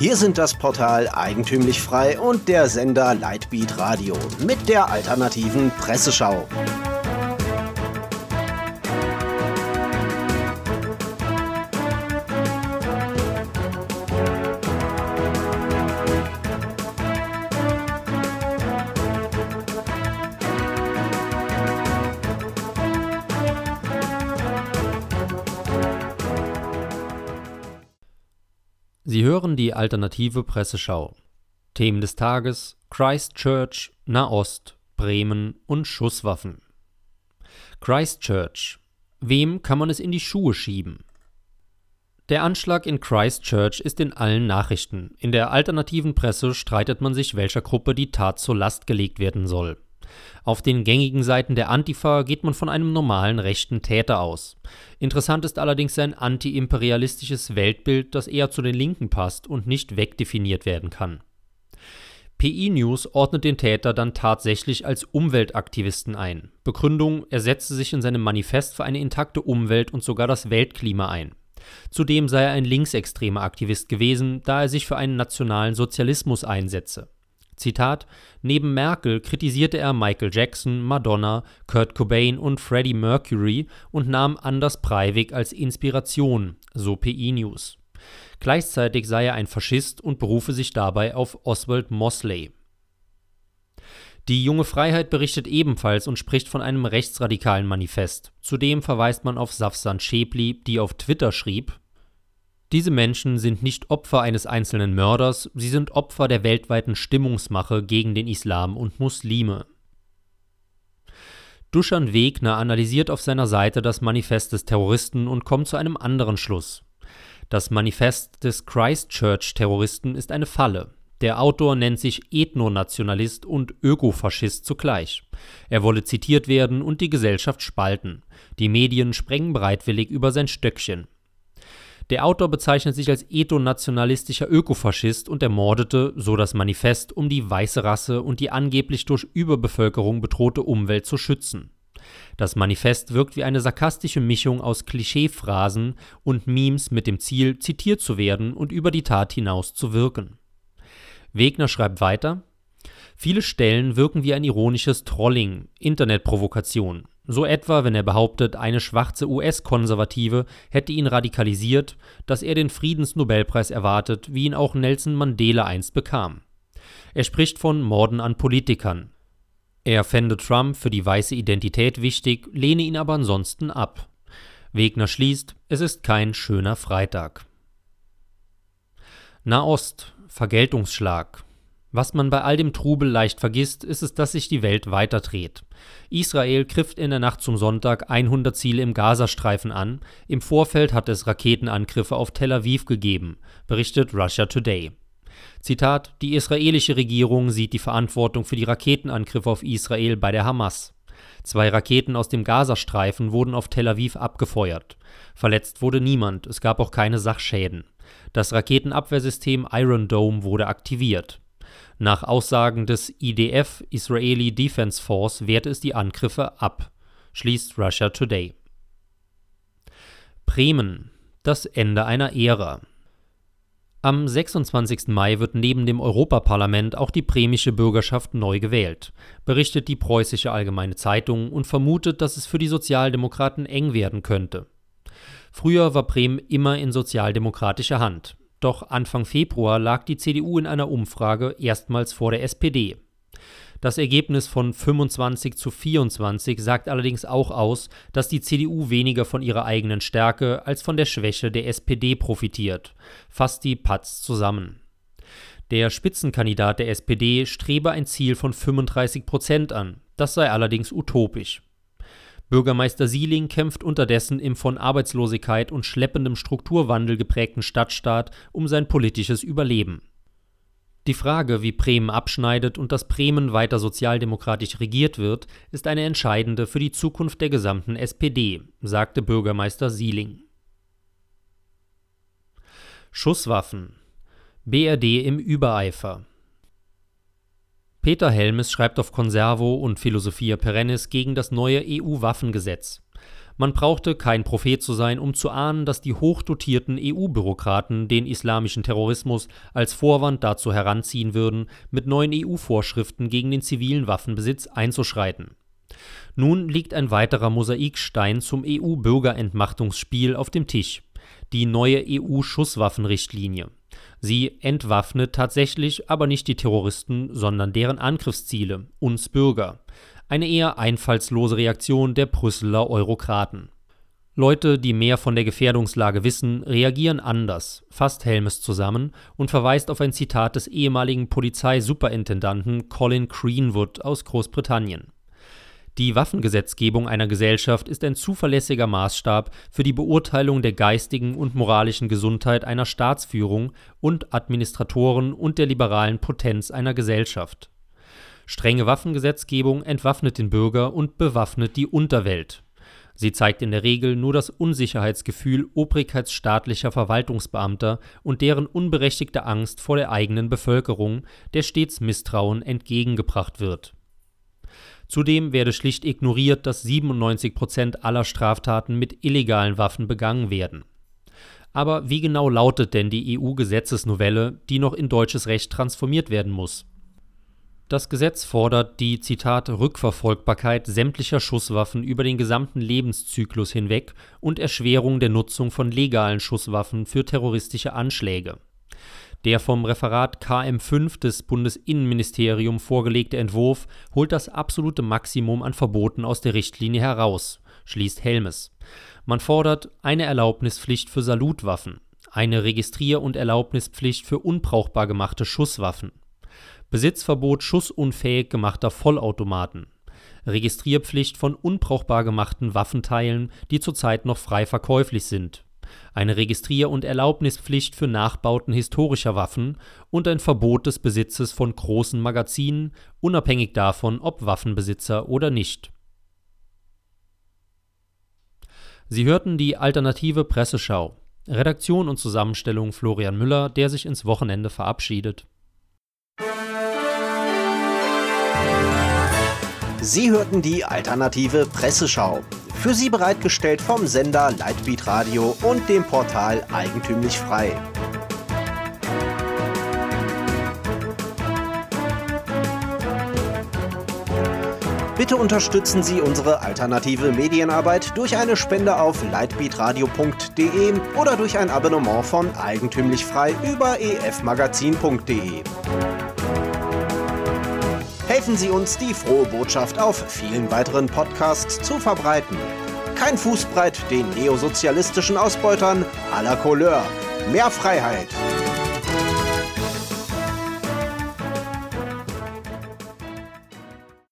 Hier sind das Portal Eigentümlich Frei und der Sender Lightbeat Radio mit der alternativen Presseschau. Sie hören die alternative Presseschau. Themen des Tages: Christchurch, Nahost, Bremen und Schusswaffen. Christchurch. Wem kann man es in die Schuhe schieben? Der Anschlag in Christchurch ist in allen Nachrichten. In der alternativen Presse streitet man sich, welcher Gruppe die Tat zur Last gelegt werden soll. Auf den gängigen Seiten der Antifa geht man von einem normalen rechten Täter aus. Interessant ist allerdings sein antiimperialistisches Weltbild, das eher zu den Linken passt und nicht wegdefiniert werden kann. PI News ordnet den Täter dann tatsächlich als Umweltaktivisten ein. Begründung, er setze sich in seinem Manifest für eine intakte Umwelt und sogar das Weltklima ein. Zudem sei er ein linksextremer Aktivist gewesen, da er sich für einen nationalen Sozialismus einsetze. Zitat: Neben Merkel kritisierte er Michael Jackson, Madonna, Kurt Cobain und Freddie Mercury und nahm Anders Breivik als Inspiration, so PI News. Gleichzeitig sei er ein Faschist und berufe sich dabei auf Oswald Mosley. Die Junge Freiheit berichtet ebenfalls und spricht von einem rechtsradikalen Manifest. Zudem verweist man auf Safsan Schäpli, die auf Twitter schrieb diese Menschen sind nicht Opfer eines einzelnen Mörders, sie sind Opfer der weltweiten Stimmungsmache gegen den Islam und Muslime. Duschan Wegner analysiert auf seiner Seite das Manifest des Terroristen und kommt zu einem anderen Schluss. Das Manifest des Christchurch-Terroristen ist eine Falle. Der Autor nennt sich Ethnonationalist und Ökofaschist zugleich. Er wolle zitiert werden und die Gesellschaft spalten. Die Medien sprengen bereitwillig über sein Stöckchen. Der Autor bezeichnet sich als ethnonationalistischer Ökofaschist und ermordete, so das Manifest, um die weiße Rasse und die angeblich durch Überbevölkerung bedrohte Umwelt zu schützen. Das Manifest wirkt wie eine sarkastische Mischung aus Klischeephrasen und Memes mit dem Ziel, zitiert zu werden und über die Tat hinaus zu wirken. Wegner schreibt weiter: Viele Stellen wirken wie ein ironisches Trolling, Internetprovokation. So etwa, wenn er behauptet, eine schwarze US-Konservative hätte ihn radikalisiert, dass er den Friedensnobelpreis erwartet, wie ihn auch Nelson Mandela einst bekam. Er spricht von Morden an Politikern. Er fände Trump für die weiße Identität wichtig, lehne ihn aber ansonsten ab. Wegner schließt, es ist kein schöner Freitag. Nahost, Vergeltungsschlag, was man bei all dem Trubel leicht vergisst, ist es, dass sich die Welt weiter dreht. Israel griff in der Nacht zum Sonntag 100 Ziele im Gazastreifen an. Im Vorfeld hat es Raketenangriffe auf Tel Aviv gegeben, berichtet Russia Today. Zitat: Die israelische Regierung sieht die Verantwortung für die Raketenangriffe auf Israel bei der Hamas. Zwei Raketen aus dem Gazastreifen wurden auf Tel Aviv abgefeuert. Verletzt wurde niemand, es gab auch keine Sachschäden. Das Raketenabwehrsystem Iron Dome wurde aktiviert. Nach Aussagen des IDF, Israeli Defense Force, wehrte es die Angriffe ab, schließt Russia Today. Bremen. Das Ende einer Ära. Am 26. Mai wird neben dem Europaparlament auch die bremische Bürgerschaft neu gewählt, berichtet die Preußische Allgemeine Zeitung und vermutet, dass es für die Sozialdemokraten eng werden könnte. Früher war Bremen immer in sozialdemokratischer Hand. Doch Anfang Februar lag die CDU in einer Umfrage erstmals vor der SPD. Das Ergebnis von 25 zu 24 sagt allerdings auch aus, dass die CDU weniger von ihrer eigenen Stärke als von der Schwäche der SPD profitiert, fasst die Patz zusammen. Der Spitzenkandidat der SPD strebe ein Ziel von 35 Prozent an, das sei allerdings utopisch. Bürgermeister Sieling kämpft unterdessen im von Arbeitslosigkeit und schleppendem Strukturwandel geprägten Stadtstaat um sein politisches Überleben. Die Frage, wie Bremen abschneidet und dass Bremen weiter sozialdemokratisch regiert wird, ist eine entscheidende für die Zukunft der gesamten SPD, sagte Bürgermeister Sieling. Schusswaffen BRD im Übereifer Peter Helmes schreibt auf Conservo und Philosophia Perennis gegen das neue EU-Waffengesetz. Man brauchte kein Prophet zu sein, um zu ahnen, dass die hochdotierten EU-Bürokraten den islamischen Terrorismus als Vorwand dazu heranziehen würden, mit neuen EU-Vorschriften gegen den zivilen Waffenbesitz einzuschreiten. Nun liegt ein weiterer Mosaikstein zum EU-Bürgerentmachtungsspiel auf dem Tisch, die neue EU-Schusswaffenrichtlinie. Sie entwaffnet tatsächlich aber nicht die Terroristen, sondern deren Angriffsziele, uns Bürger eine eher einfallslose Reaktion der Brüsseler Eurokraten. Leute, die mehr von der Gefährdungslage wissen, reagieren anders, fasst Helmes zusammen und verweist auf ein Zitat des ehemaligen Polizeisuperintendanten Colin Greenwood aus Großbritannien. Die Waffengesetzgebung einer Gesellschaft ist ein zuverlässiger Maßstab für die Beurteilung der geistigen und moralischen Gesundheit einer Staatsführung und Administratoren und der liberalen Potenz einer Gesellschaft. Strenge Waffengesetzgebung entwaffnet den Bürger und bewaffnet die Unterwelt. Sie zeigt in der Regel nur das Unsicherheitsgefühl obrigkeitsstaatlicher Verwaltungsbeamter und deren unberechtigte Angst vor der eigenen Bevölkerung, der stets Misstrauen entgegengebracht wird. Zudem werde schlicht ignoriert, dass 97 Prozent aller Straftaten mit illegalen Waffen begangen werden. Aber wie genau lautet denn die EU-Gesetzesnovelle, die noch in deutsches Recht transformiert werden muss? Das Gesetz fordert die Zitat Rückverfolgbarkeit sämtlicher Schusswaffen über den gesamten Lebenszyklus hinweg und Erschwerung der Nutzung von legalen Schusswaffen für terroristische Anschläge. Der vom Referat KM5 des Bundesinnenministerium vorgelegte Entwurf holt das absolute Maximum an Verboten aus der Richtlinie heraus, schließt Helmes. Man fordert eine Erlaubnispflicht für Salutwaffen, eine Registrier- und Erlaubnispflicht für unbrauchbar gemachte Schusswaffen, Besitzverbot schussunfähig gemachter Vollautomaten, Registrierpflicht von unbrauchbar gemachten Waffenteilen, die zurzeit noch frei verkäuflich sind, eine Registrier und Erlaubnispflicht für Nachbauten historischer Waffen und ein Verbot des Besitzes von großen Magazinen, unabhängig davon, ob Waffenbesitzer oder nicht. Sie hörten die alternative Presseschau. Redaktion und Zusammenstellung Florian Müller, der sich ins Wochenende verabschiedet. Sie hörten die alternative Presseschau. Für Sie bereitgestellt vom Sender Lightbeat Radio und dem Portal Eigentümlich Frei. Bitte unterstützen Sie unsere alternative Medienarbeit durch eine Spende auf lightbeatradio.de oder durch ein Abonnement von Eigentümlich Frei über efmagazin.de helfen Sie uns, die frohe Botschaft auf vielen weiteren Podcasts zu verbreiten. Kein Fußbreit den neosozialistischen Ausbeutern à la Couleur. Mehr Freiheit.